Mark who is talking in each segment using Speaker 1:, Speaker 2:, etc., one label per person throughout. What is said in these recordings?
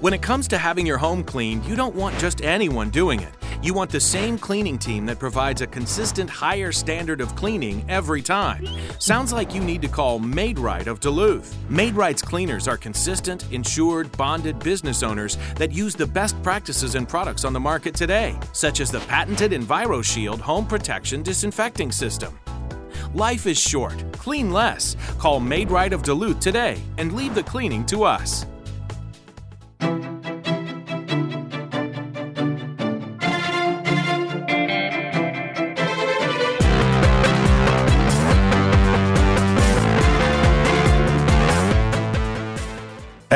Speaker 1: When it comes to having your home cleaned, you don't want just anyone doing it. You want the same cleaning team that provides a consistent higher standard of cleaning every time. Sounds like you need to call Maid Right of Duluth. Maid Right's cleaners are consistent, insured, bonded business owners that use the best practices and products on the market today, such as the patented EnviroShield home protection disinfecting system. Life is short. Clean less. Call Maid Right of Duluth today and leave the cleaning to us.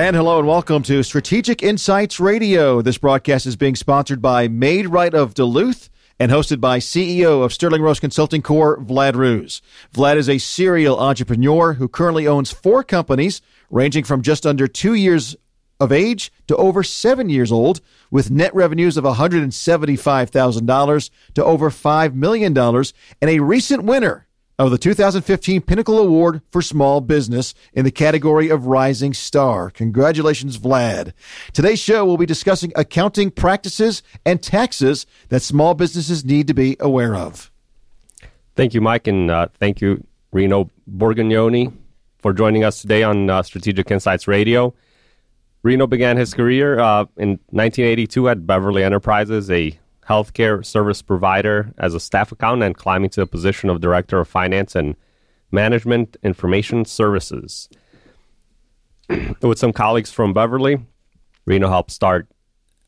Speaker 2: And hello and welcome to Strategic Insights Radio. This broadcast is being sponsored by Maid Right of Duluth and hosted by CEO of Sterling Rose Consulting Corp, Vlad Ruse. Vlad is a serial entrepreneur who currently owns four companies ranging from just under two years of age to over seven years old, with net revenues of $175,000 to over $5 million, and a recent winner of the 2015 Pinnacle Award for Small Business in the category of Rising Star. Congratulations, Vlad. Today's show will be discussing accounting practices and taxes that small businesses need to be aware of.
Speaker 3: Thank you, Mike, and uh, thank you, Reno Borgognoni, for joining us today on uh, Strategic Insights Radio. Reno began his career uh, in 1982 at Beverly Enterprises, a healthcare service provider as a staff accountant, and climbing to the position of director of finance and management information services. With some colleagues from Beverly, Reno helped start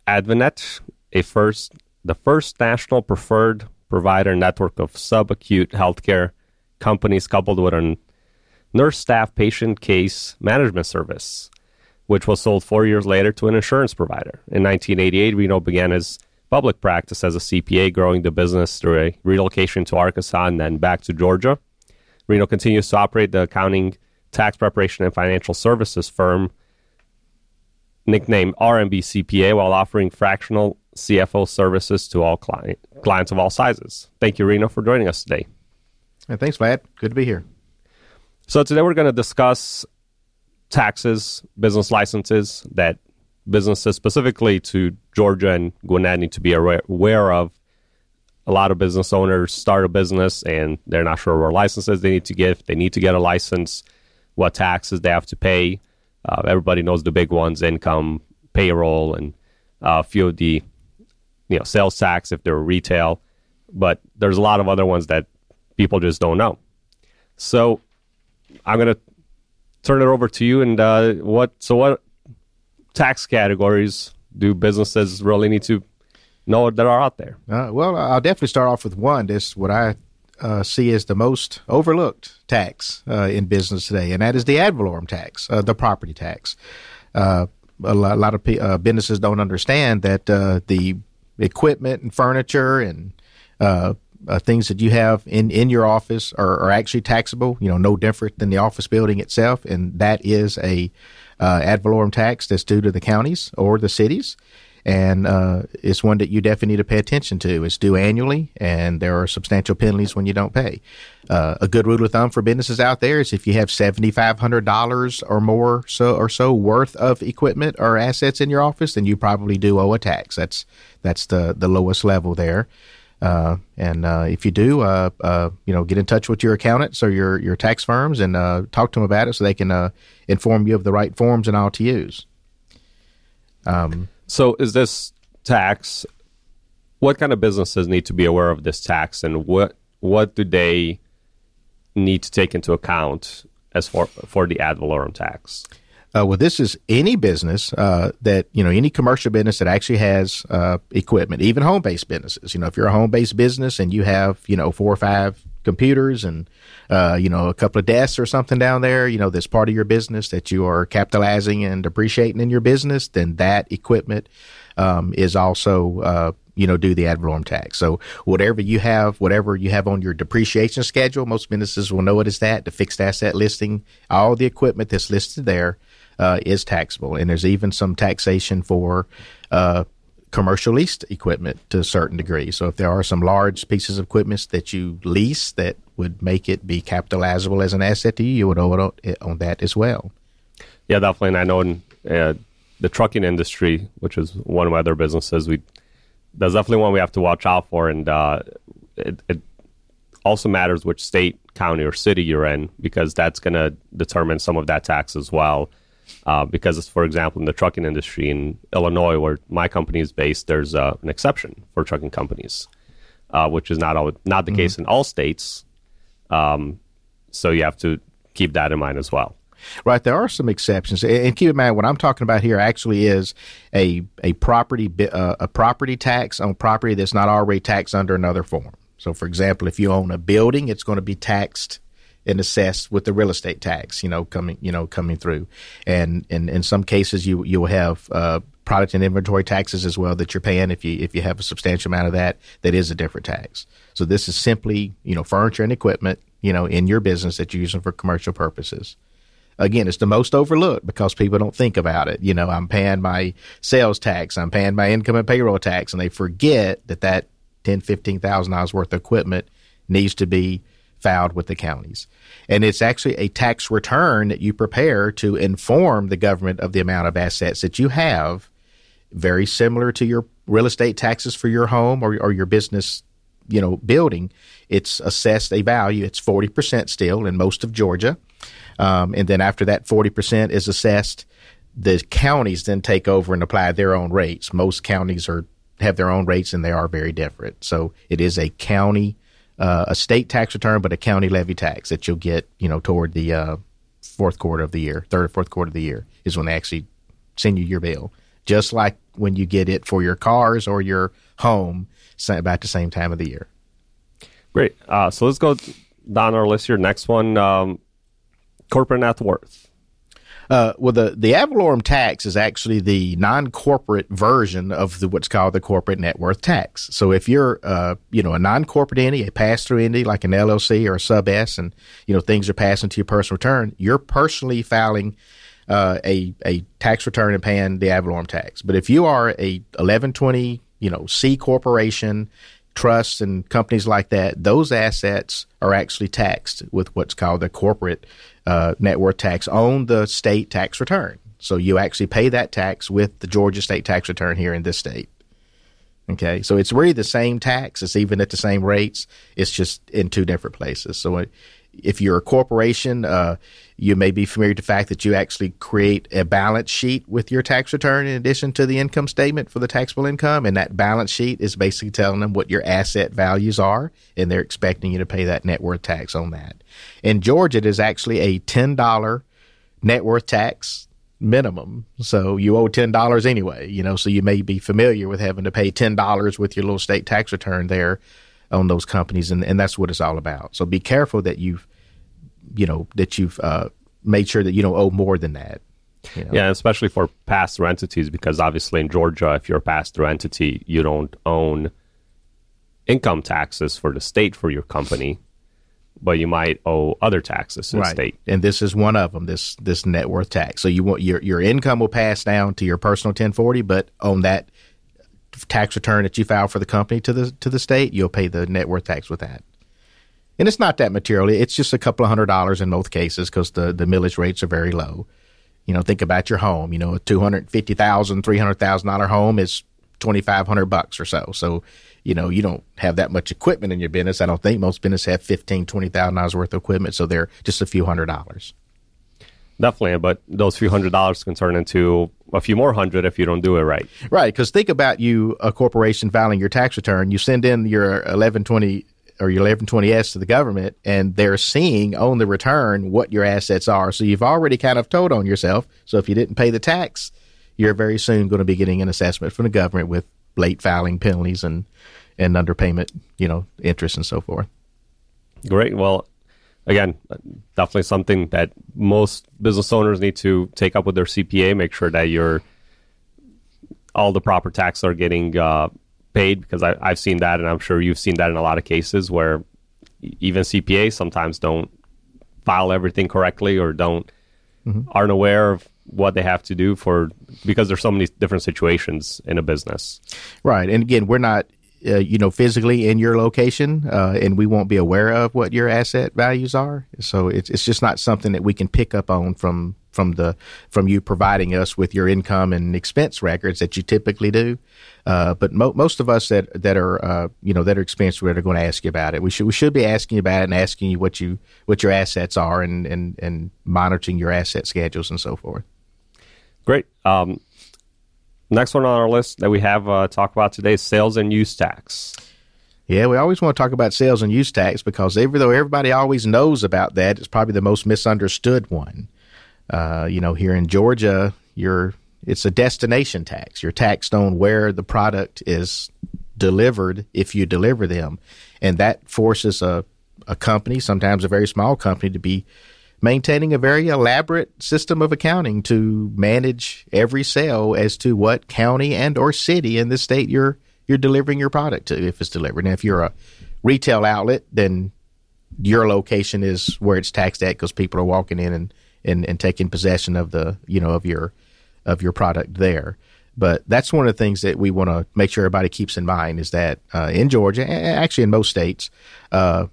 Speaker 3: Advanet, a first the first national preferred provider network of subacute healthcare companies coupled with a nurse staff patient case management service, which was sold four years later to an insurance provider. In 1988, Reno began his public practice as a CPA, growing the business through a relocation to Arkansas and then back to Georgia. Reno continues to operate the accounting, tax preparation, and financial services firm nicknamed RMB CPA while offering fractional CFO services to all client, clients of all sizes. Thank you, Reno, for joining us today.
Speaker 4: Hey, thanks, Vlad. Good to be here.
Speaker 3: So, today we're going to discuss taxes, business licenses that businesses, specifically to Georgia and Gwinnett, need to be aware of. A lot of business owners start a business and they're not sure what licenses they need to get. They need to get a license, what taxes they have to pay. Uh, everybody knows the big ones: income, payroll, and uh, a few of the you know sales tax if they're retail. But there's a lot of other ones that people just don't know. So I'm going to turn it over to you. And uh, what? So what tax categories do businesses really need to know that are out there?
Speaker 4: Uh, well, I'll definitely start off with one. This what I uh, see as the most overlooked tax uh, in business today, and that is the ad valorem tax, uh, the property tax. Uh, a lot, a lot, of uh, businesses don't understand that the equipment and furniture and things that you have in, in your office are, are actually taxable. You know, no different than the office building itself, and that is a uh, ad valorem tax that's due to the counties or the cities. And uh, it's one that you definitely need to pay attention to. It's due annually, and there are substantial penalties when you don't pay. Uh, a good rule of thumb for businesses out there is if you have seventy five hundred dollars or more so or so worth of equipment or assets in your office, then you probably do owe a tax. That's that's the the lowest level there. Uh, and uh, if you do, uh, uh, you know, get in touch with your accountants or your your tax firms and uh, talk to them about it so they can inform you of the right forms and all to use.
Speaker 3: Um, so, is this tax? What kind of businesses need to be aware of this tax, and what what do they need to take into account as for for the ad valorem tax?
Speaker 4: Uh, well, this is any business uh, that you know, any commercial business that actually has uh, equipment, even home-based businesses. You know, if you're a home-based business and you have you know four or five computers and uh, you know a couple of desks or something down there, you know, that's part of your business that you are capitalizing and depreciating in your business, then that equipment um, is also uh, you know, do the ad valorem tax. So whatever you have, whatever you have on your depreciation schedule, most businesses will know it as that. The fixed asset listing, all the equipment that's listed there uh, is taxable, and there's even some taxation for uh, commercial leased equipment to a certain degree. So if there are some large pieces of equipment that you lease that would make it be capitalizable as an asset to you, you would owe it on that as well.
Speaker 3: Yeah, definitely. And I know in, uh, the trucking industry, which is one of my other businesses, we that's definitely one we have to watch out for, and uh, it, it also matters which state, county, or city you're in because that's going to determine some of that tax as well. Uh, because, for example, in the trucking industry in Illinois, where my company is based, there's uh, an exception for trucking companies, uh, which is not all, not the mm-hmm. case in all states. Um, so you have to keep that in mind as well.
Speaker 4: Right, there are some exceptions, and keep in mind what I'm talking about here actually is a a property uh, a property tax on property that's not already taxed under another form. So, for example, if you own a building, it's going to be taxed and assessed with the real estate tax, you know, coming, you know, coming through. And, and in some cases, you, you will have, uh, product and inventory taxes as well that you're paying if you, if you have a substantial amount of that, that is a different tax. So this is simply, you know, furniture and equipment, you know, in your business that you're using for commercial purposes. Again, it's the most overlooked because people don't think about it. You know, I'm paying my sales tax, I'm paying my income and payroll tax, and they forget that that ten, fifteen thousand dollars worth of equipment needs to be filed with the counties. And it's actually a tax return that you prepare to inform the government of the amount of assets that you have, very similar to your real estate taxes for your home or, or your business, you know, building. It's assessed a value. It's 40% still in most of Georgia. Um, and then after that 40% is assessed, the counties then take over and apply their own rates. Most counties are have their own rates and they are very different. So it is a county uh, a state tax return, but a county levy tax that you'll get, you know, toward the uh, fourth quarter of the year, third or fourth quarter of the year is when they actually send you your bill. Just like when you get it for your cars or your home, about the same time of the year.
Speaker 3: Great. Uh, so let's go down our list here. Next one, um, corporate net worth.
Speaker 4: Uh, well, the, the ad valorem tax is actually the non-corporate version of the, what's called the corporate net worth tax. So if you're, uh, you know, a non-corporate entity, a pass-through entity like an LLC or a sub S, and you know things are passing to your personal return, you're personally filing uh, a a tax return and paying the ad valorem tax. But if you are a 1120, you know, C corporation, trusts and companies like that, those assets are actually taxed with what's called the corporate uh, net worth tax on the state tax return. So you actually pay that tax with the Georgia state tax return here in this state. Okay, so it's really the same tax. It's even at the same rates. It's just in two different places. So if you're a corporation, uh, you may be familiar with the fact that you actually create a balance sheet with your tax return in addition to the income statement for the taxable income. And that balance sheet is basically telling them what your asset values are, and they're expecting you to pay that net worth tax on that. In Georgia, it is actually a $10 net worth tax minimum. So you owe $10 anyway, you know, so you may be familiar with having to pay $10 with your little state tax return there on those companies, and, and that's what it's all about. So be careful that you've, you know, that you've uh, made sure that you don't owe more than that.
Speaker 3: You know? Yeah, especially for pass through entities, because obviously in Georgia, if you're a pass through entity, you don't own income taxes for the state for your company, but you might owe other taxes to right. the state.
Speaker 4: And this is one of them. This this net worth tax. So you want your your income will pass down to your personal 1040, but on that tax return that you file for the company to the to the state, you'll pay the net worth tax with that. And it's not that material. It's just a couple of hundred dollars in most cases because the, the millage rates are very low. You know, think about your home. You know, a two hundred fifty thousand, three hundred thousand dollar home is twenty five hundred bucks or so. So, you know, you don't have that much equipment in your business. I don't think most businesses have fifteen, twenty thousand dollars worth of equipment, so they're just a few hundred dollars.
Speaker 3: Definitely, but those few hundred dollars can turn into a few more hundred if you don't do it right.
Speaker 4: Right, because think about you, a corporation filing your tax return. You send in your eleven twenty or your eleven twenty S to the government, and they're seeing on the return what your assets are. So you've already kind of told on yourself. So if you didn't pay the tax, you're very soon going to be getting an assessment from the government with late filing penalties and and underpayment, you know, interest and so forth.
Speaker 3: Great. Well, again, definitely something that most business owners need to take up with their CPA. Make sure that you're all the proper taxes are getting uh, paid because I, I've seen that, and I'm sure you've seen that in a lot of cases where even CPAs sometimes don't file everything correctly or don't mm-hmm. aren't aware of what they have to do for because there's so many different situations in a business.
Speaker 4: Right, and again, we're not uh, you know, physically in your location, uh, and we won't be aware of what your asset values are. So it's it's just not something that we can pick up on from from the from you providing us with your income and expense records that you typically do. Uh, but mo- most of us that that are uh, you know that are experienced with it are going to ask you about it. We should we should be asking you about it and asking you what you what your assets are and and and monitoring your asset schedules and so forth.
Speaker 3: Great. Um, next one on our list that we have uh, talk about today is sales and use tax.
Speaker 4: Yeah, we always want to talk about sales and use tax because even though everybody always knows about that, it's probably the most misunderstood one. Uh, you know, here in Georgia, you're it's a destination tax. You're taxed on where the product is delivered if you deliver them, and that forces a a company, sometimes a very small company, to be maintaining a very elaborate system of accounting to manage every sale as to what county and or city in the state you're you're delivering your product to if it's delivered. Now, if you're a retail outlet, then your location is where it's taxed at because people are walking in and, and, and taking possession of the you know of your of your product there. But that's one of the things that we want to make sure everybody keeps in mind is that uh, in Georgia, actually in most states, uh,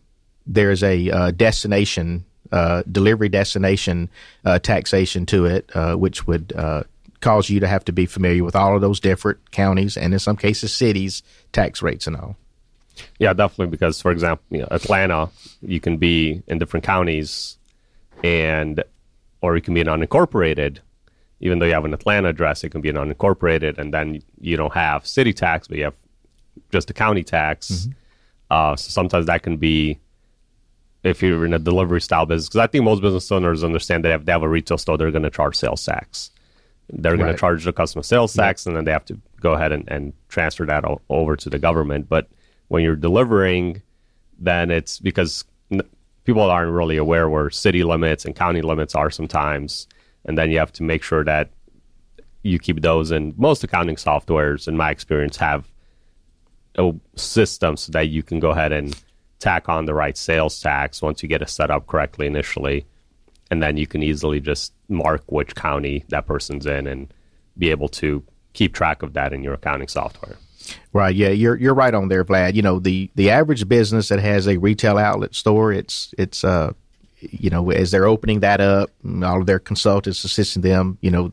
Speaker 4: there's a uh, destination uh, delivery destination uh, taxation to it, uh, which would cause you to have to be familiar with all of those different counties and in some cases cities tax rates and all.
Speaker 3: Yeah, definitely. Because, for example, you know, Atlanta, you can be in different counties, and or you can be an unincorporated. Even though you have an Atlanta address, it can be an unincorporated, and then you don't have city tax, but you have just a county tax. Mm-hmm. Uh, so sometimes that can be if you're in a delivery style business, because I think most business owners understand that if they have a retail store, they're going to charge sales tax. They're going right. to charge the customer sales tax, and then they have to go ahead and, and transfer that o- over to the government. But when you're delivering, then it's because n- people aren't really aware where city limits and county limits are sometimes, and then you have to make sure that you keep those. And most accounting softwares, in my experience, have a system so that you can go ahead and tack on the right sales tax once you get it set up correctly initially and then you can easily just mark which county that person's in and be able to keep track of that in your accounting software.
Speaker 4: Right. Yeah, you're you're right on there, Vlad. You know the the average business that has a retail outlet store, it's it's uh you know as they're opening that up, all of their consultants assisting them, you know,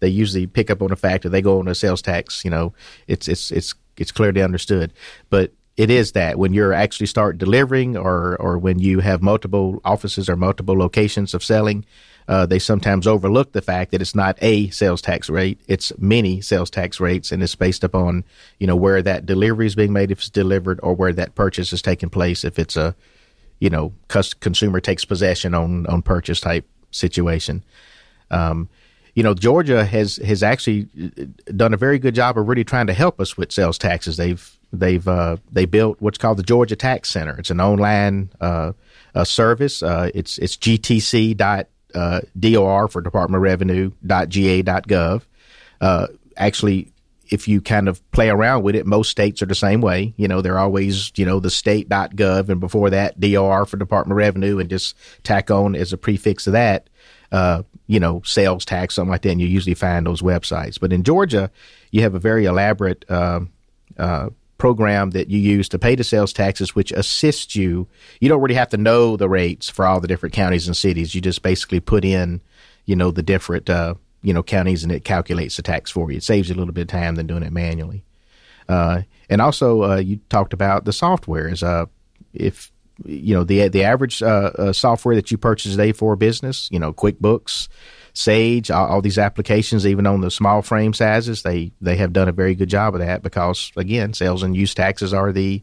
Speaker 4: they usually pick up on the fact that they go on a sales tax. You know, it's it's it's it's clearly understood, but it is that when you're actually start delivering or or when you have multiple offices or multiple locations of selling uh, they sometimes overlook the fact that it's not a sales tax rate it's many sales tax rates and it's based upon you know where that delivery is being made if it's delivered or where that purchase is taking place if it's a you know consumer takes possession on on purchase type situation um, you know, Georgia has has actually uh, done a very good job of really trying to help us with sales taxes. They've they've uh, they built what's called the Georgia Tax Center. It's an online uh, service. Uh, it's it's GTC dot uh, DOR for Department of Revenue dot GA dot gov. Uh, actually, if you kind of play around with it, most states are the same way. You know, they're always, you know, the state.gov and before that, DOR for Department of Revenue and just tack on as a prefix of that, uh, you know, sales tax, something like that. And you usually find those websites. But in Georgia, you have a very elaborate, uh, uh, program that you use to pay the sales taxes, which assists you. You don't really have to know the rates for all the different counties and cities. You just basically put in, you know, the different, uh, you know, counties and it calculates the tax for you. It saves you a little bit of time than doing it manually. Uh, and also, uh, you talked about the softwares. Uh, if you know the the average uh, uh, software that you purchase today for a business, you know, QuickBooks, Sage, all, all, these applications, even on the small frame sizes, they they have done a very good job of that because again, sales and use taxes are the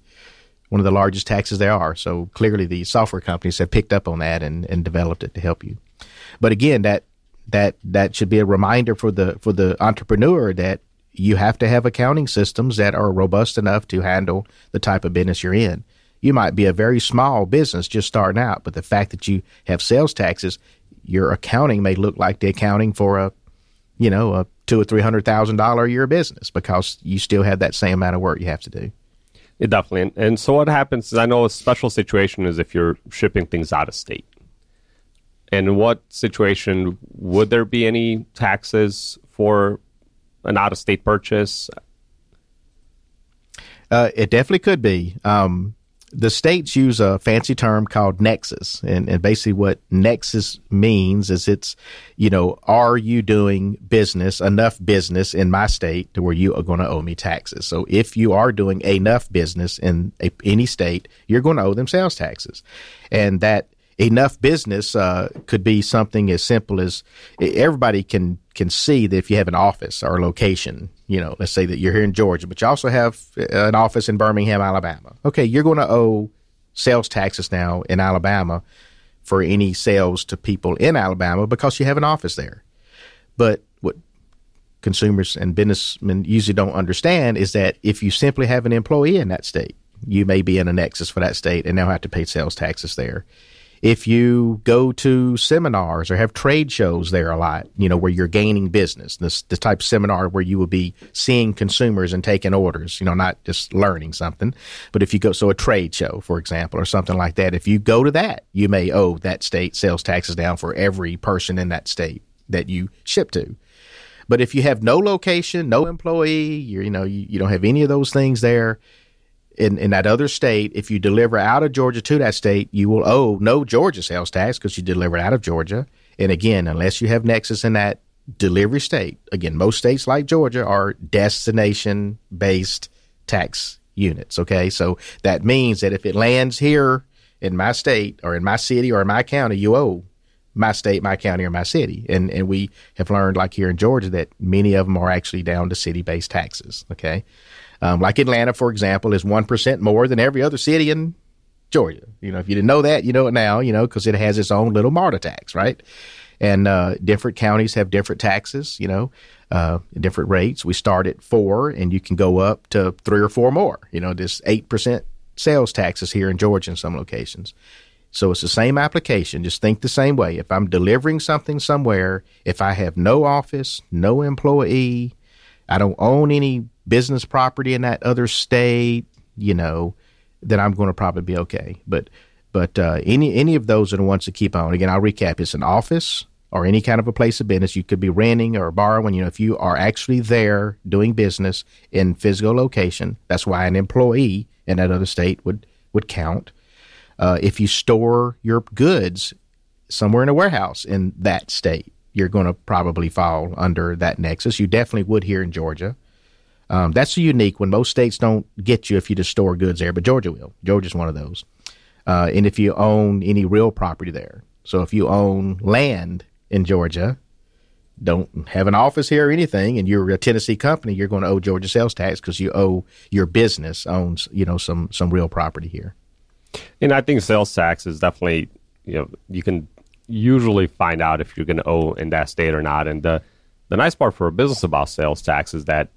Speaker 4: one of the largest taxes there are. So clearly, the software companies have picked up on that and, and developed it to help you. But again, that that that should be a reminder for the for the entrepreneur that you have to have accounting systems that are robust enough to handle the type of business you're in. You might be a very small business just starting out, but the fact that you have sales taxes your accounting may look like the accounting for a, you know, a two or three hundred thousand dollar a year business because you still have that same amount of work you have to do.
Speaker 3: It definitely. And, and so what happens is I know a special situation is if you're shipping things out of state. And in what situation would there be any taxes for an out of state purchase?
Speaker 4: Uh, it definitely could be. Um, the states use a fancy term called nexus, and, and basically what nexus means is it's, you know, are you doing business enough business in my state to where you are going to owe me taxes? So if you are doing enough business in a, any state, you're going to owe them sales taxes, and that enough business uh, could be something as simple as everybody can can see that if you have an office or a location, you know, let's say that you're here in Georgia, but you also have an office in Birmingham, Alabama. Okay, you're going to owe sales taxes now in Alabama for any sales to people in Alabama because you have an office there. But what consumers and businessmen usually don't understand is that if you simply have an employee in that state, you may be in a nexus for that state and now have to pay sales taxes there if you go to seminars or have trade shows there a lot, you know, where you're gaining business, this the type of seminar where you will be seeing consumers and taking orders, you know, not just learning something. But if you go, so a trade show, for example, or something like that, if you go to that, you may owe that state sales taxes down for every person in that state that you ship to. But if you have no location, no employee, you know, you, you don't have any of those things there, in, in that other state, if you deliver out of Georgia to that state, you will owe no Georgia sales tax because you delivered out of Georgia. And again, unless you have nexus in that delivery state, again, most states like Georgia are destination based tax units. Okay. So that means that if it lands here in my state or in my city or in my county, you owe my state, my county, or my city. And and we have learned, like here in Georgia, that many of them are actually down to city based taxes. Okay. Um, like Atlanta, for example, is 1% more than every other city in Georgia. You know, if you didn't know that, you know it now, you know, because it has its own little MARTA tax, right? And uh, different counties have different taxes, you know, uh, different rates. We start at four, and you can go up to three or four more. You know, this 8% sales taxes here in Georgia in some locations. So it's the same application. Just think the same way. If I'm delivering something somewhere, if I have no office, no employee, I don't own any business property in that other state, you know, then I'm going to probably be okay. But but uh, any any of those are the ones to keep on. Again, I'll recap. It's an office or any kind of a place of business. You could be renting or borrowing. You know, if you are actually there doing business in physical location, that's why an employee in that other state would would count. Uh, if you store your goods somewhere in a warehouse in that state, you're going to probably fall under that nexus. You definitely would here in Georgia. Um, that's unique when most states don't get you if you just store goods there, but Georgia will. Georgia's one of those. Uh, and if you own any real property there. So if you own land in Georgia, don't have an office here or anything, and you're a Tennessee company, you're going to owe Georgia sales tax because you owe your business owns you know some some real property here.
Speaker 3: And I think sales tax is definitely you know you can usually find out if you're going to owe in that state or not. And the the nice part for a business about sales tax is that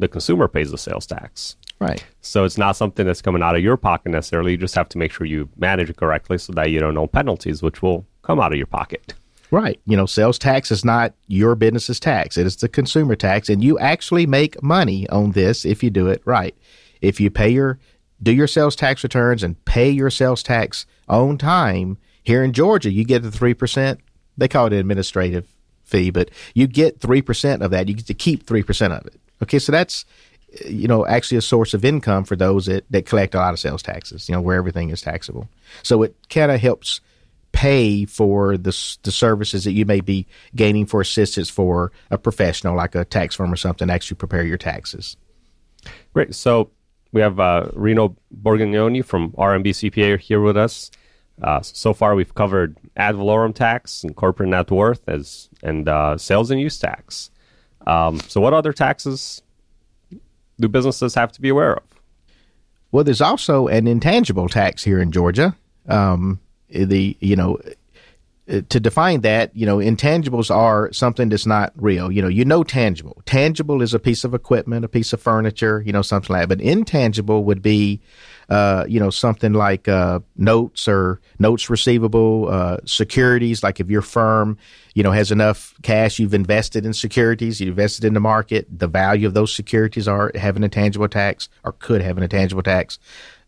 Speaker 3: the consumer pays the sales tax.
Speaker 4: Right.
Speaker 3: So it's not something that's coming out of your pocket necessarily. You just have to make sure you manage it correctly so that you don't owe penalties, which will come out of your pocket.
Speaker 4: Right. You know, sales tax is not your business's tax. It is the consumer tax. And you actually make money on this if you do it right. If you pay your do your sales tax returns and pay your sales tax on time, here in Georgia, you get the three percent. They call it an administrative fee, but you get three percent of that. You get to keep three percent of it. Okay, so that's you know actually a source of income for those that, that collect a lot of sales taxes. You know where everything is taxable, so it kind of helps pay for the the services that you may be gaining for assistance for a professional like a tax firm or something to actually prepare your taxes.
Speaker 3: Great. So we have uh, Reno Borgognoni from RMB CPA here with us. Uh, so far, we've covered ad valorem tax and corporate net worth as and uh, sales and use tax. Um, so, what other taxes do businesses have to be aware of?
Speaker 4: Well, there's also an intangible tax here in Georgia. Um, the you know to define that, you know, intangibles are something that's not real. You know, you know tangible. Tangible is a piece of equipment, a piece of furniture, you know, something like that. But intangible would be, uh, you know, something like uh, notes or notes receivable, uh, securities. Like if your firm, you know, has enough cash you've invested in securities, you invested in the market, the value of those securities are have an intangible tax or could have an intangible tax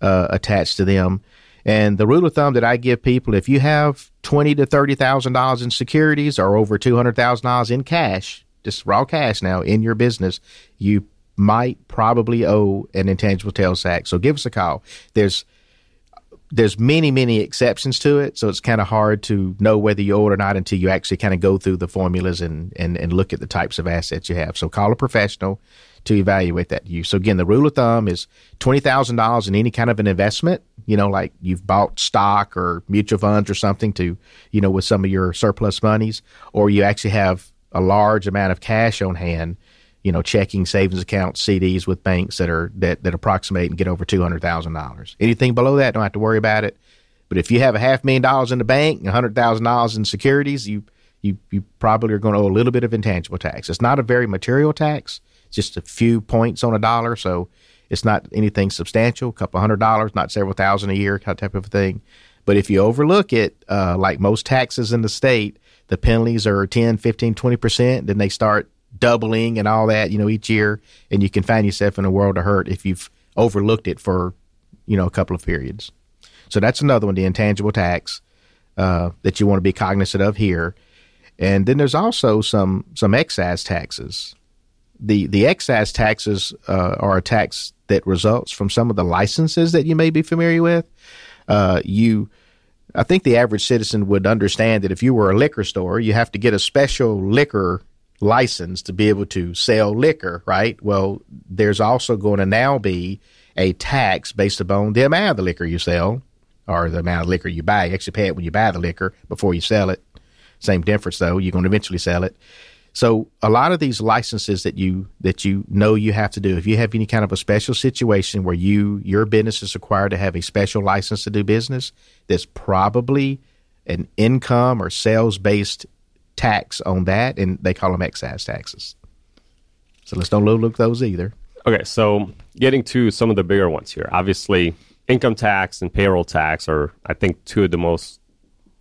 Speaker 4: uh, attached to them. And the rule of thumb that I give people, if you have twenty to thirty thousand dollars in securities or over two hundred thousand dollars in cash, just raw cash now in your business, you might probably owe an intangible tax tax. So give us a call. There's there's many many exceptions to it, so it's kind of hard to know whether you owe it or not until you actually kind of go through the formulas and and and look at the types of assets you have. So call a professional to evaluate that You. So again, the rule of thumb is twenty thousand dollars in any kind of an investment. You know, like you've bought stock or mutual funds or something to, you know, with some of your surplus monies, or you actually have a large amount of cash on hand. You know, checking savings accounts, CDs with banks that are that that approximate and get over two hundred thousand dollars. Anything below that, don't have to worry about it. But if you have a half million dollars in the bank, a hundred thousand dollars in securities, you you you probably are going to owe a little bit of intangible tax. It's not a very material tax just a few points on a dollar. So it's not anything substantial, a couple hundred dollars, not several thousand a year kinda type of thing. But if you overlook it, uh, like most taxes in the state, the penalties are 10, 15, 20%. Then they start doubling and all that, you know, each year. And you can find yourself in a world of hurt if you've overlooked it for, you know, a couple of periods. So that's another one, the intangible tax uh, that you want to be cognizant of here. And then there's also some some excise taxes the the excise taxes uh, are a tax that results from some of the licenses that you may be familiar with. Uh, you, I think the average citizen would understand that if you were a liquor store, you have to get a special liquor license to be able to sell liquor, right? Well, there's also going to now be a tax based upon the amount of the liquor you sell or the amount of liquor you buy. You actually pay it when you buy the liquor before you sell it. Same difference though. You're going to eventually sell it. So a lot of these licenses that you that you know you have to do, if you have any kind of a special situation where you your business is required to have a special license to do business, that's probably an income or sales based tax on that, and they call them excise taxes. So let's don't overlook those either.
Speaker 3: Okay, so getting to some of the bigger ones here. Obviously, income tax and payroll tax are, I think, two of the most,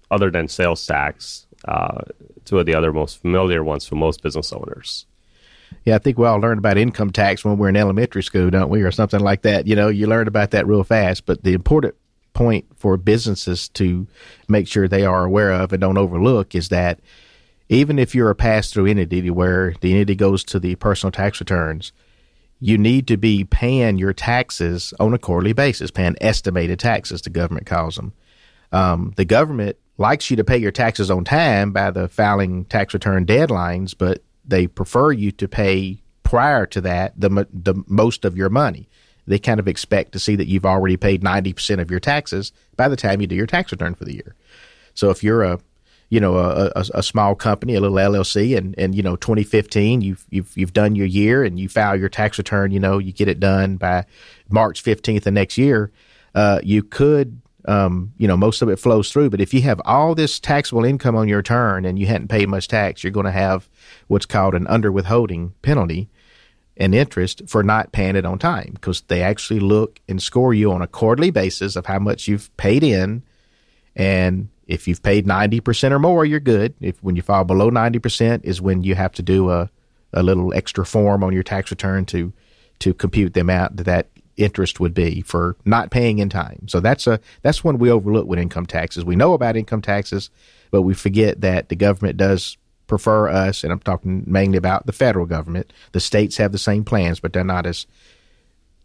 Speaker 3: other than sales tax, uh, two of the other most familiar ones for most business owners.
Speaker 4: Yeah, I think we all learned about income tax when we are in elementary school, don't we, or something like that. You know, you learned about that real fast. But the important point for businesses to make sure they are aware of and don't overlook is that even if you're a pass through entity where the entity goes to the personal tax returns, you need to be paying your taxes on a quarterly basis, paying estimated taxes, the government calls them. Um, the government likes you to pay your taxes on time by the filing tax return deadlines, but they prefer you to pay prior to that the the most of your money. They kind of expect to see that you've already paid 90% of your taxes by the time you do your tax return for the year. So if you're a you know a, a, a, small company, a little LLC, and and you know 2015, you've you've you've done your year and you file your tax return. You know you get it done by March 15th of next year. Uh, you could um, you know, most of it flows through. But if you have all this taxable income on your return and you hadn't paid much tax, you're going to have what's called an under withholding penalty and interest for not paying it on time because they actually look and score you on a quarterly basis of how much you've paid in. And if you've paid 90% or more, you're good. If when you fall below 90% is when you have to do a, a little extra form on your tax return to to compute the amount that that interest would be for not paying in time. So that's a that's one we overlook with income taxes. We know about income taxes, but we forget that the government does prefer us, and I'm talking mainly about the federal government. The states have the same plans, but they're not as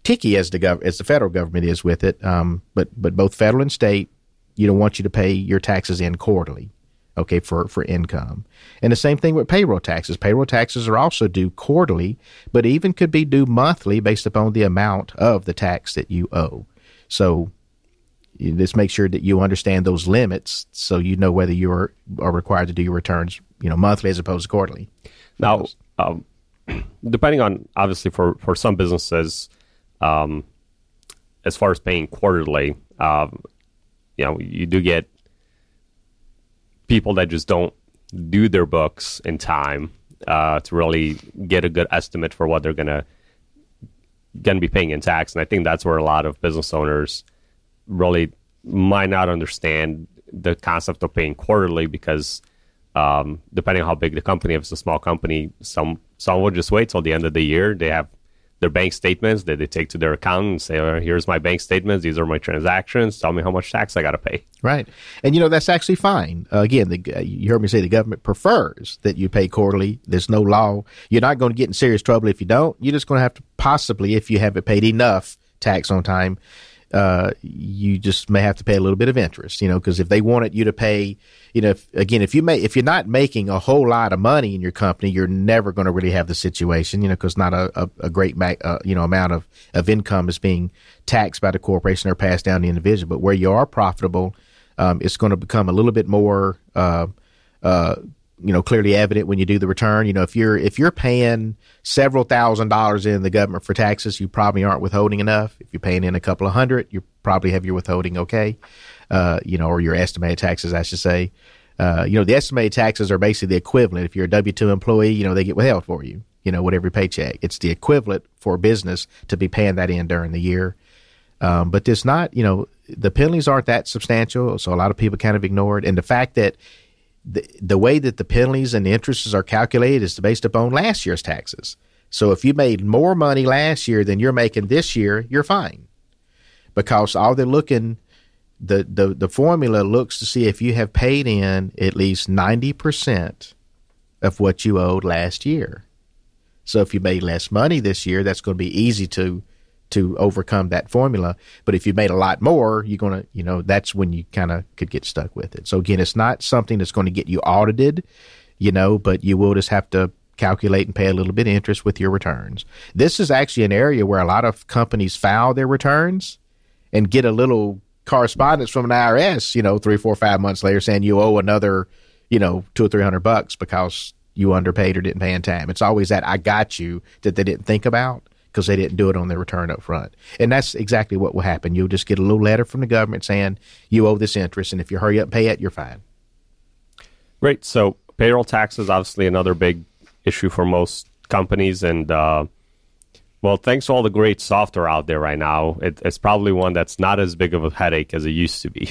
Speaker 4: ticky as the gov- as the federal government is with it. Um, but but both federal and state, you don't want you to pay your taxes in quarterly okay, for, for income. And the same thing with payroll taxes. Payroll taxes are also due quarterly, but even could be due monthly based upon the amount of the tax that you owe. So let's make sure that you understand those limits so you know whether you are, are required to do your returns, you know, monthly as opposed to quarterly.
Speaker 3: Now, um, depending on obviously for, for some businesses, um, as far as paying quarterly, um, you know, you do get people that just don't do their books in time uh, to really get a good estimate for what they're gonna gonna be paying in tax. And I think that's where a lot of business owners really might not understand the concept of paying quarterly because um, depending on how big the company, if it's a small company, some some will just wait till the end of the year. They have their bank statements that they take to their accountant and say, oh, "Here's my bank statements. These are my transactions. Tell me how much tax I got to pay."
Speaker 4: Right, and you know that's actually fine. Uh, again, the, uh, you heard me say the government prefers that you pay quarterly. There's no law. You're not going to get in serious trouble if you don't. You're just going to have to possibly, if you haven't paid enough tax on time, uh, you just may have to pay a little bit of interest, you know, because if they wanted you to pay, you know, if, again, if you may, if you're not making a whole lot of money in your company, you're never going to really have the situation, you know, because not a, a, a great, ma- uh, you know, amount of, of income is being taxed by the corporation or passed down to the individual. But where you are profitable, um, it's going to become a little bit more, uh, uh, you know, clearly evident when you do the return. You know, if you're if you're paying several thousand dollars in the government for taxes, you probably aren't withholding enough. If you're paying in a couple of hundred, you probably have your withholding okay. Uh, you know, or your estimated taxes, I should say. Uh, you know, the estimated taxes are basically the equivalent. If you're a W two employee, you know, they get withheld for you. You know, whatever paycheck, it's the equivalent for business to be paying that in during the year. Um, but it's not, you know, the penalties aren't that substantial, so a lot of people kind of ignore it. And the fact that the, the way that the penalties and the interests are calculated is based upon last year's taxes. So if you made more money last year than you're making this year, you're fine. Because all they're looking the, the, the formula looks to see if you have paid in at least 90% of what you owed last year. So if you made less money this year, that's going to be easy to to overcome that formula. But if you made a lot more, you're going to, you know, that's when you kind of could get stuck with it. So again, it's not something that's going to get you audited, you know, but you will just have to calculate and pay a little bit of interest with your returns. This is actually an area where a lot of companies file their returns and get a little correspondence from an IRS, you know, three, four, five months later saying you owe another, you know, two or three hundred bucks because you underpaid or didn't pay in time. It's always that I got you that they didn't think about because they didn't do it on their return up front. And that's exactly what will happen. You'll just get a little letter from the government saying you owe this interest, and if you hurry up and pay it, you're fine.
Speaker 3: Great. So payroll tax is obviously another big issue for most companies, and uh, well, thanks to all the great software out there right now, it, it's probably one that's not as big of a headache as it used to be.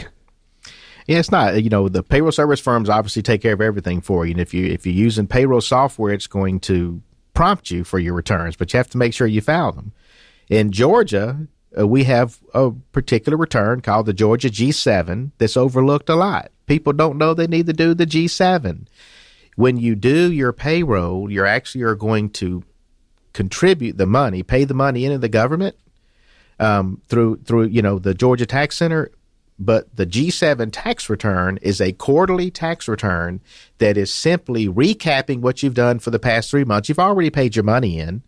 Speaker 4: Yeah, it's not. You know, the payroll service firms obviously take care of everything for you, and if you if you're using payroll software, it's going to prompt you for your returns, but you have to make sure you file them. In Georgia, uh, we have a particular return called the Georgia G7 that's overlooked a lot. People don't know they need to do the G7. When you do your payroll, you're actually are going to contribute the money, pay the money into the government um, through through you know the Georgia Tax Center but the G7 tax return is a quarterly tax return that is simply recapping what you've done for the past three months. You've already paid your money in,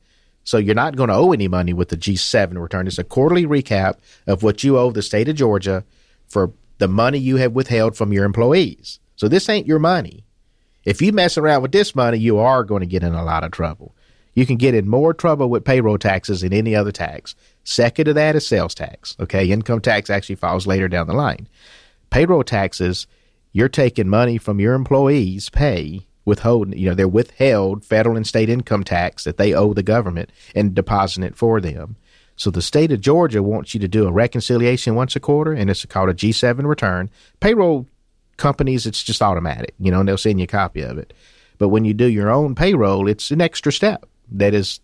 Speaker 4: so you're not going to owe any money with the G7 return. It's a quarterly recap of what you owe the state of Georgia for the money you have withheld from your employees. So this ain't your money. If you mess around with this money, you are going to get in a lot of trouble. You can get in more trouble with payroll taxes than any other tax. Second to that is sales tax. Okay, income tax actually falls later down the line. Payroll taxes, you're taking money from your employees' pay, withholding, you know, they're withheld federal and state income tax that they owe the government and depositing it for them. So the state of Georgia wants you to do a reconciliation once a quarter, and it's called a G7 return. Payroll companies, it's just automatic, you know, and they'll send you a copy of it. But when you do your own payroll, it's an extra step that is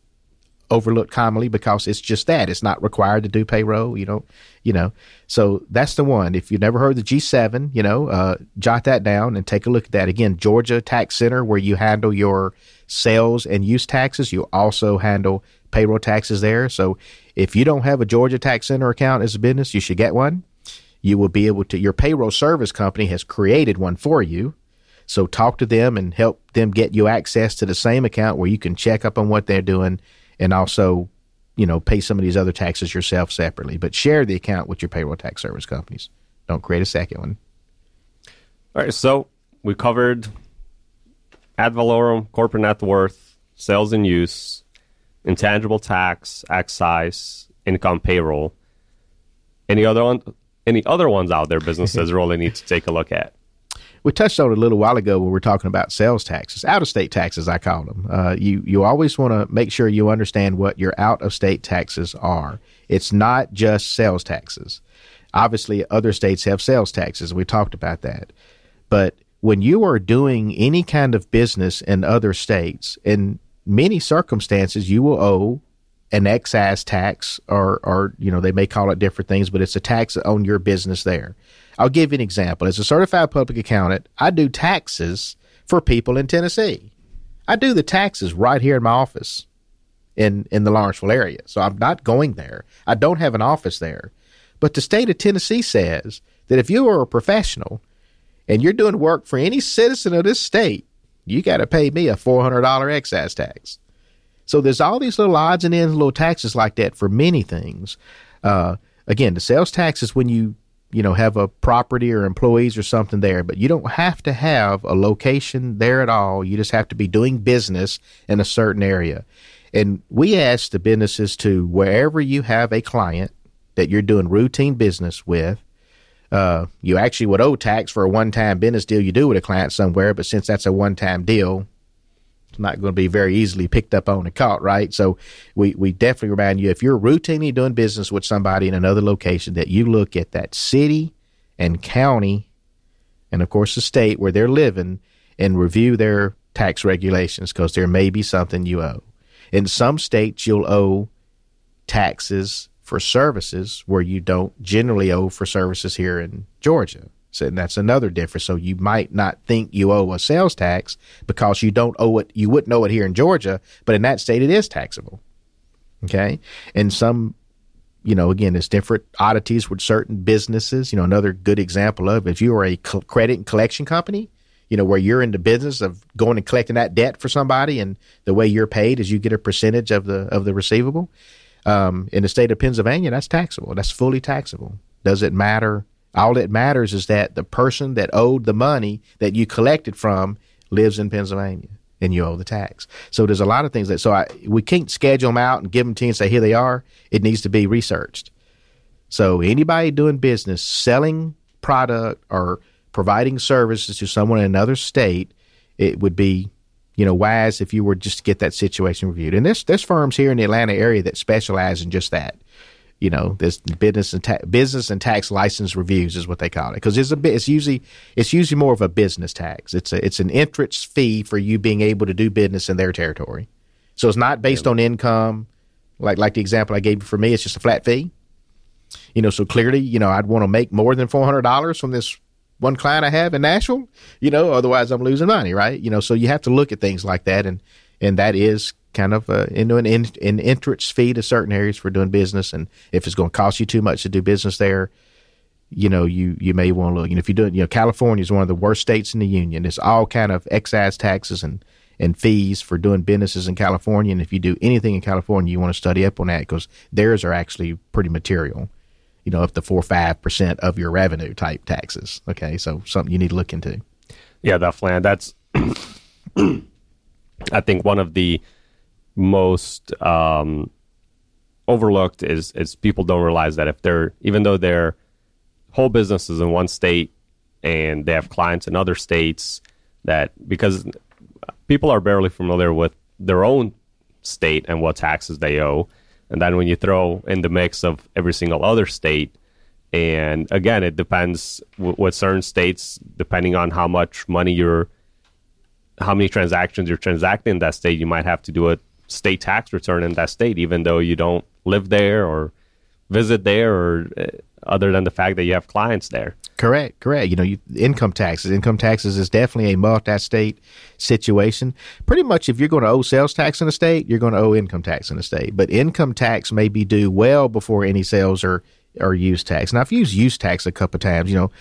Speaker 4: overlooked commonly because it's just that. It's not required to do payroll you know you know. So that's the one. If you've never heard the g7 you know uh, jot that down and take a look at that. Again georgia tax center where you handle your sales and use taxes you also handle payroll taxes there. So if you don't have a georgia tax center account as a business you should get one. You will be able to your payroll service company has created one for you. So talk to them and help them get you access to the same account where you can check up on what they're doing and also, you know, pay some of these other taxes yourself separately. But share the account with your payroll tax service companies. Don't create a second one.
Speaker 3: All right, so we covered ad valorem, corporate net worth, sales and use, intangible tax, excise, income payroll. Any other one? Any other ones out there businesses really need to take a look at?
Speaker 4: We touched on it a little while ago when we are talking about sales taxes, out of state taxes, I call them. Uh, you you always want to make sure you understand what your out of state taxes are. It's not just sales taxes. Obviously, other states have sales taxes. We talked about that, but when you are doing any kind of business in other states, in many circumstances, you will owe an excise tax, or or you know they may call it different things, but it's a tax on your business there. I'll give you an example. As a certified public accountant, I do taxes for people in Tennessee. I do the taxes right here in my office in, in the Lawrenceville area. So I'm not going there. I don't have an office there. But the state of Tennessee says that if you are a professional and you're doing work for any citizen of this state, you got to pay me a $400 excise tax. So there's all these little odds and ends, little taxes like that for many things. Uh, again, the sales tax is when you you know have a property or employees or something there, but you don't have to have a location there at all. You just have to be doing business in a certain area. And we ask the businesses to wherever you have a client that you're doing routine business with, uh, you actually would owe tax for a one-time business deal you do with a client somewhere, but since that's a one-time deal, it's not going to be very easily picked up on and caught, right? So we, we definitely remind you if you're routinely doing business with somebody in another location that you look at that city and county and of course the state where they're living and review their tax regulations because there may be something you owe. In some states you'll owe taxes for services where you don't generally owe for services here in Georgia. So that's another difference. So you might not think you owe a sales tax because you don't owe it. You wouldn't owe it here in Georgia, but in that state it is taxable. Okay, and some, you know, again, there's different oddities with certain businesses. You know, another good example of if you are a credit and collection company, you know, where you're in the business of going and collecting that debt for somebody, and the way you're paid is you get a percentage of the of the receivable. Um, in the state of Pennsylvania, that's taxable. That's fully taxable. Does it matter all that matters is that the person that owed the money that you collected from lives in Pennsylvania and you owe the tax. So there's a lot of things that so I we can't schedule them out and give them to you and say here they are. It needs to be researched. So anybody doing business selling product or providing services to someone in another state, it would be you know wise if you were just to get that situation reviewed. And there's there's firms here in the Atlanta area that specialize in just that you know, this business and ta- business and tax license reviews is what they call it because it's a bit. It's usually it's usually more of a business tax. It's a it's an entrance fee for you being able to do business in their territory. So it's not based yeah. on income, like like the example I gave you for me. It's just a flat fee. You know, so clearly, you know, I'd want to make more than four hundred dollars from this one client I have in Nashville. You know, otherwise I'm losing money, right? You know, so you have to look at things like that, and and that is kind of uh, into an, in, an entrance fee to certain areas for doing business. And if it's going to cost you too much to do business there, you know, you, you may want to look. And if you do it, you know, California is one of the worst states in the union. It's all kind of excise taxes and, and fees for doing businesses in California. And if you do anything in California, you want to study up on that because theirs are actually pretty material. You know, up to four or five percent of your revenue type taxes. Okay, so something you need to look into.
Speaker 3: Yeah, definitely. And that's, I think, one of the most um, overlooked is is people don't realize that if they're even though their whole business is in one state and they have clients in other states that because people are barely familiar with their own state and what taxes they owe. And then when you throw in the mix of every single other state and again it depends w- with certain states depending on how much money you're how many transactions you're transacting in that state you might have to do it state tax return in that state, even though you don't live there or visit there, or uh, other than the fact that you have clients there.
Speaker 4: Correct, correct. You know, you, income taxes. Income taxes is definitely a multi-state situation. Pretty much, if you're going to owe sales tax in a state, you're going to owe income tax in a state. But income tax may be due well before any sales are are use tax. Now, I've used use tax a couple of times. You know,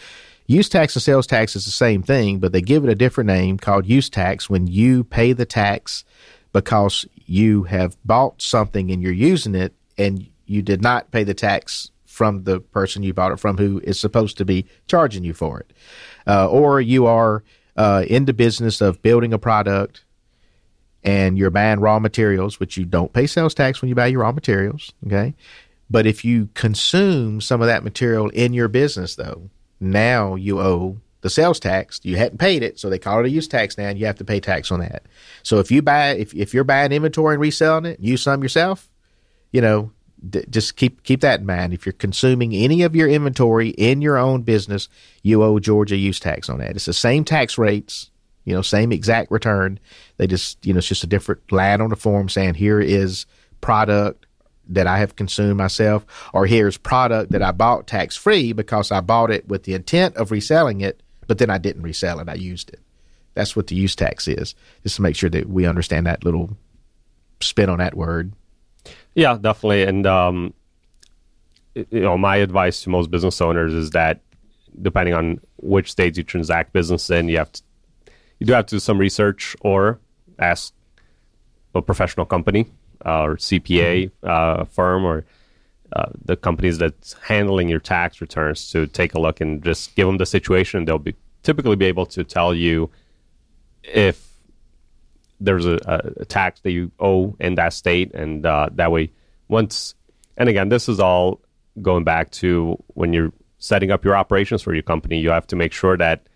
Speaker 4: use tax and sales tax is the same thing, but they give it a different name called use tax when you pay the tax because you have bought something and you're using it and you did not pay the tax from the person you bought it from who is supposed to be charging you for it. Uh, or you are uh, in the business of building a product and you're buying raw materials, which you don't pay sales tax when you buy your raw materials. Okay. But if you consume some of that material in your business, though, now you owe the sales tax. You hadn't paid it, so they call it a use tax now, and you have to pay tax on that. So if you buy, if if you're buying inventory and reselling it, use some yourself. You know, d- just keep keep that in mind. If you're consuming any of your inventory in your own business, you owe Georgia use tax on that. It's the same tax rates, you know, same exact return. They just, you know, it's just a different line on the form saying here is product that I have consumed myself, or here's product that I bought tax free because I bought it with the intent of reselling it but then I didn't resell it. I used it. That's what the use tax is, just to make sure that we understand that little spin on that word.
Speaker 3: Yeah, definitely. And um, you know, my advice to most business owners is that depending on which states you transact business in, you have to, you do have to do some research or ask a professional company uh, or CPA uh, firm or uh, the companies that's handling your tax returns to take a look and just give them the situation. They'll be typically be able to tell you if there's a, a tax that you owe in that state, and uh, that way, once and again, this is all going back to when you're setting up your operations for your company. You have to make sure that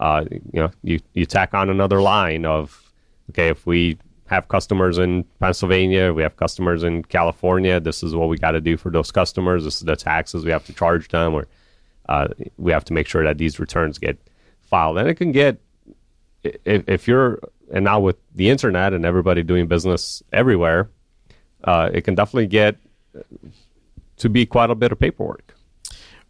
Speaker 3: uh, you know you you tack on another line of okay, if we have customers in Pennsylvania, we have customers in California. This is what we got to do for those customers. This is the taxes we have to charge them, or uh, we have to make sure that these returns get filed. And it can get if, if you're and now with the internet and everybody doing business everywhere, uh, it can definitely get to be quite a bit of paperwork.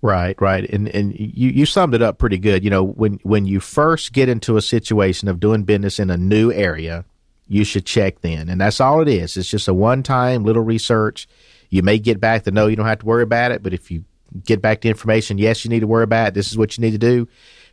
Speaker 4: Right, right, and and you, you summed it up pretty good. You know, when when you first get into a situation of doing business in a new area, you should check then, and that's all it is. It's just a one time little research. You may get back to no, you don't have to worry about it, but if you get back the information, yes, you need to worry about it. This is what you need to do.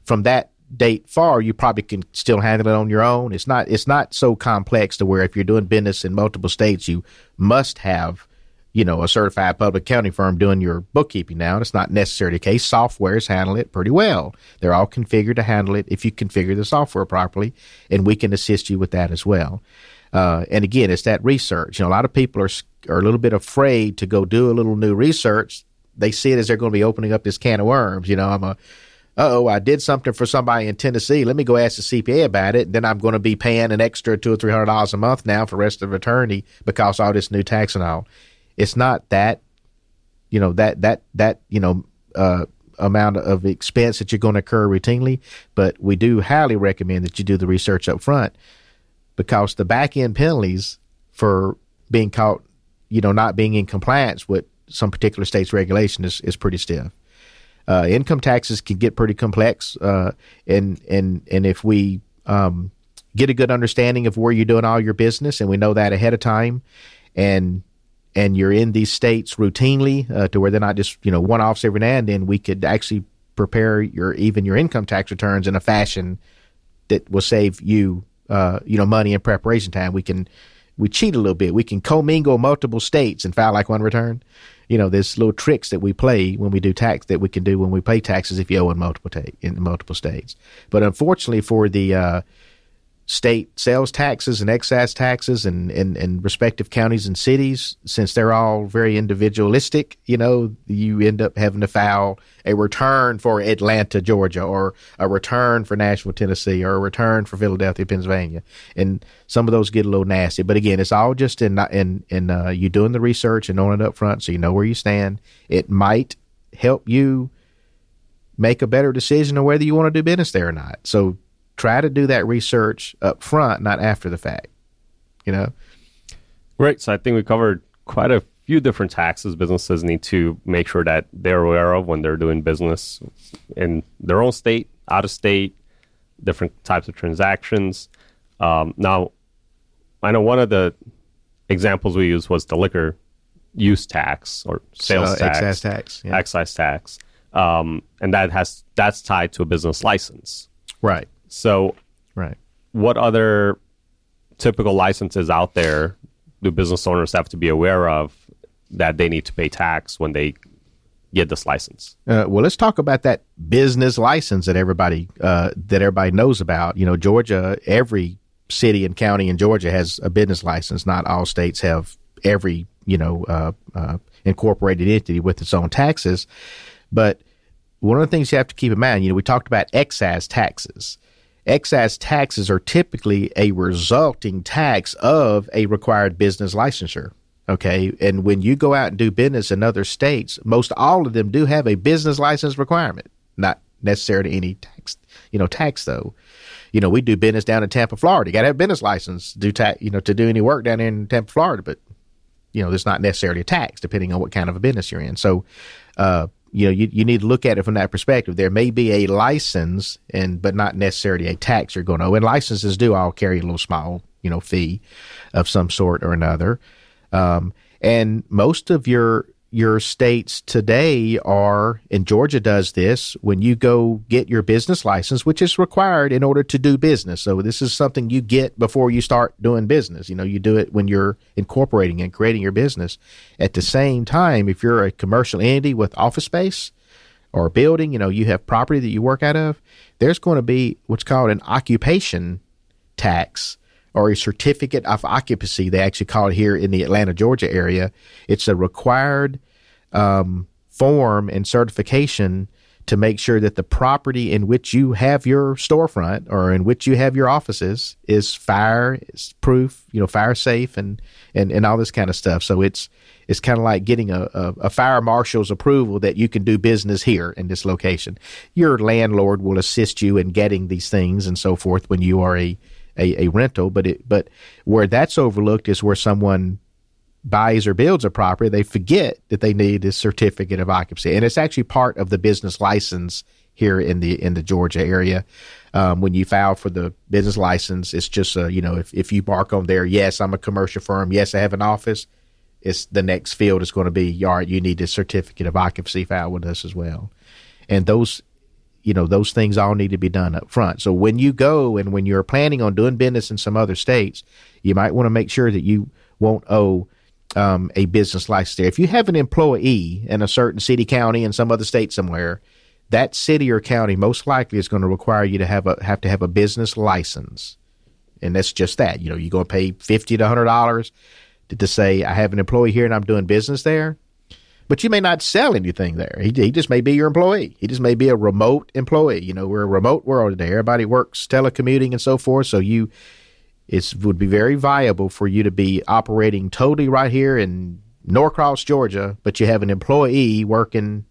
Speaker 4: From that date far, you probably can still handle it on your own. It's not it's not so complex to where if you're doing business in multiple states, you must have you know, a certified public accounting firm doing your bookkeeping now. It's not necessarily the case. Softwares handle it pretty well. They're all configured to handle it if you configure the software properly, and we can assist you with that as well. Uh, and again, it's that research. You know, a lot of people are are a little bit afraid to go do a little new research. They see it as they're going to be opening up this can of worms. You know, I'm a oh, I did something for somebody in Tennessee. Let me go ask the CPA about it. And Then I'm going to be paying an extra two or three hundred dollars a month now for rest of attorney because all this new tax and all it's not that you know that that that you know uh, amount of expense that you're going to incur routinely, but we do highly recommend that you do the research up front because the back end penalties for being caught, you know, not being in compliance with some particular state's regulation is, is pretty stiff. Uh, income taxes can get pretty complex, uh, and and and if we um, get a good understanding of where you're doing all your business, and we know that ahead of time, and and you're in these states routinely uh, to where they're not just you know one offs every now and then, we could actually prepare your even your income tax returns in a fashion that will save you uh, you know money and preparation time. We can we cheat a little bit. We can commingle multiple states and file like one return. You know, there's little tricks that we play when we do tax that we can do when we pay taxes if you owe in multiple ta- in multiple states. But unfortunately, for the uh, state sales taxes and excise taxes and, and, and respective counties and cities, since they're all very individualistic, you know, you end up having to file a return for Atlanta, Georgia, or a return for Nashville, Tennessee, or a return for Philadelphia, Pennsylvania. And some of those get a little nasty. But again, it's all just in in in uh, you doing the research and knowing it up front so you know where you stand. It might help you make a better decision on whether you want to do business there or not. So try to do that research up front, not after the fact. You know?
Speaker 3: Right. So I think we covered quite a few different taxes businesses need to make sure that they're aware of when they're doing business in their own state, out of state, different types of transactions. Um, now, I know one of the examples we used was the liquor use tax or sales
Speaker 4: uh,
Speaker 3: tax,
Speaker 4: excise tax,
Speaker 3: yeah. excise tax, um, and that has that's tied to a business license.
Speaker 4: Right.
Speaker 3: So,
Speaker 4: right.
Speaker 3: What other typical licenses out there do business owners have to be aware of that they need to pay tax when they get this license?
Speaker 4: Uh, well, let's talk about that business license that everybody uh, that everybody knows about. You know, Georgia, every city and county in Georgia has a business license. Not all states have every you know uh, uh incorporated entity with its own taxes, but one of the things you have to keep in mind, you know, we talked about excise taxes excise taxes are typically a resulting tax of a required business licensure. Okay. And when you go out and do business in other states, most all of them do have a business license requirement, not necessarily any tax, you know, tax though. You know, we do business down in Tampa, Florida. You got to have a business license to do you know, to do any work down in Tampa, Florida. But, you know, there's not necessarily a tax depending on what kind of a business you're in. So, uh, you know, you, you need to look at it from that perspective. There may be a license and but not necessarily a tax you're going to. And licenses do all carry a little small, you know, fee of some sort or another. Um, and most of your your states today are, and Georgia does this, when you go get your business license, which is required in order to do business. So this is something you get before you start doing business. You know, you do it when you're incorporating and creating your business. At the same time, if you're a commercial entity with office space or a building, you know, you have property that you work out of, there's going to be what's called an occupation tax or a certificate of occupancy. They actually call it here in the Atlanta, Georgia area. It's a required um, form and certification to make sure that the property in which you have your storefront or in which you have your offices is fire proof, you know, fire safe and, and, and all this kind of stuff. So it's it's kind of like getting a, a, a fire marshal's approval that you can do business here in this location. Your landlord will assist you in getting these things and so forth when you are a a, a rental, but it but where that's overlooked is where someone buys or builds a property, they forget that they need a certificate of occupancy, and it's actually part of the business license here in the in the Georgia area. Um, when you file for the business license, it's just a, you know if if you mark on there, yes, I'm a commercial firm, yes, I have an office. It's the next field is going to be, right, you need a certificate of occupancy file with us as well, and those you know those things all need to be done up front so when you go and when you're planning on doing business in some other states you might want to make sure that you won't owe um, a business license there. If you have an employee in a certain city county in some other state somewhere that city or county most likely is going to require you to have a have to have a business license. And that's just that. You know you're going to pay 50 to 100 dollars to, to say i have an employee here and i'm doing business there but you may not sell anything there. He, he just may be your employee. He just may be a remote employee. You know, we're a remote world today. Everybody works telecommuting and so forth. So you, it would be very viable for you to be operating totally right here in Norcross, Georgia, but you have an employee working,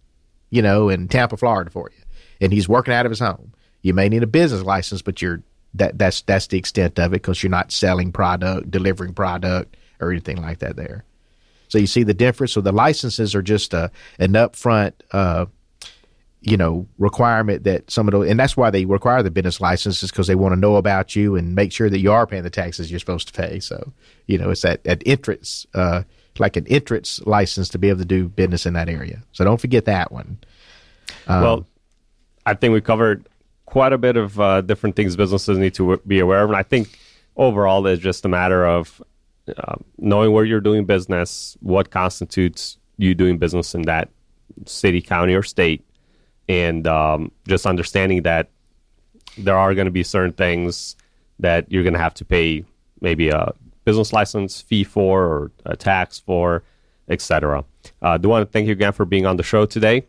Speaker 4: you know, in Tampa, Florida for you, and he's working out of his home. You may need a business license, but you're that that's that's the extent of it because you're not selling product, delivering product, or anything like that there. So you see the difference. So the licenses are just a, an upfront, uh, you know, requirement that some of the, and that's why they require the business licenses because they want to know about you and make sure that you are paying the taxes you're supposed to pay. So, you know, it's that, that entrance, uh, like an entrance license to be able to do business in that area. So don't forget that one.
Speaker 3: Um, well, I think we covered quite a bit of uh, different things businesses need to be aware of. And I think overall, it's just a matter of uh, knowing where you're doing business, what constitutes you doing business in that city, county, or state, and um, just understanding that there are going to be certain things that you're going to have to pay maybe a business license fee for or a tax for, etc. Uh, do want to thank you again for being on the show today.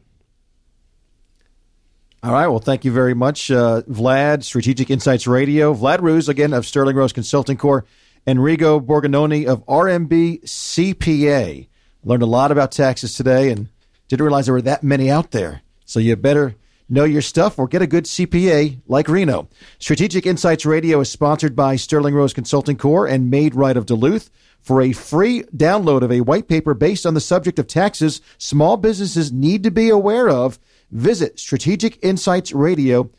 Speaker 2: All right. Well, thank you very much, uh, Vlad, Strategic Insights Radio. Vlad Ruse, again, of Sterling Rose Consulting Corp. Enrico Borgononi of RMB CPA. Learned a lot about taxes today and didn't realize there were that many out there. So you better know your stuff or get a good CPA like Reno. Strategic Insights Radio is sponsored by Sterling Rose Consulting Corp and Maid Right of Duluth. For a free download of a white paper based on the subject of taxes small businesses need to be aware of, visit strategicinsightsradio.com.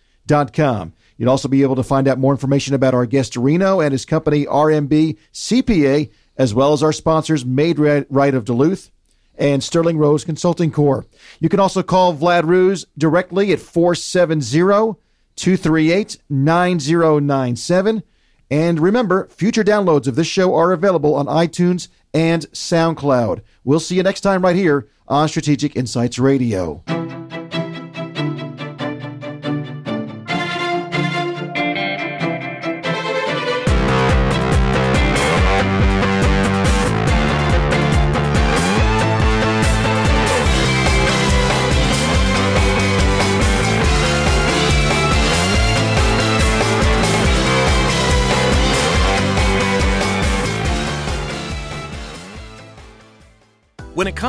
Speaker 2: You'd also be able to find out more information about our guest Reno and his company RMB CPA, as well as our sponsors Maid Right of Duluth and Sterling Rose Consulting Corp. You can also call Vlad Ruse directly at 470 238 9097. And remember, future downloads of this show are available on iTunes and SoundCloud. We'll see you next time right here on Strategic Insights Radio.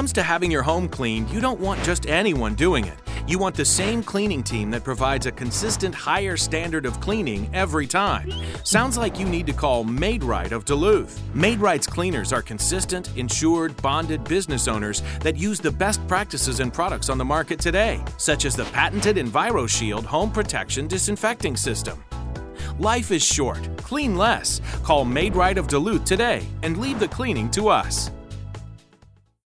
Speaker 1: Comes to having your home cleaned, you don't want just anyone doing it. You want the same cleaning team that provides a consistent higher standard of cleaning every time. Sounds like you need to call Maid Right of Duluth. Maid Right's cleaners are consistent, insured, bonded business owners that use the best practices and products on the market today, such as the patented EnviroShield home protection disinfecting system. Life is short. Clean less. Call Maid Right of Duluth today and leave the cleaning to us.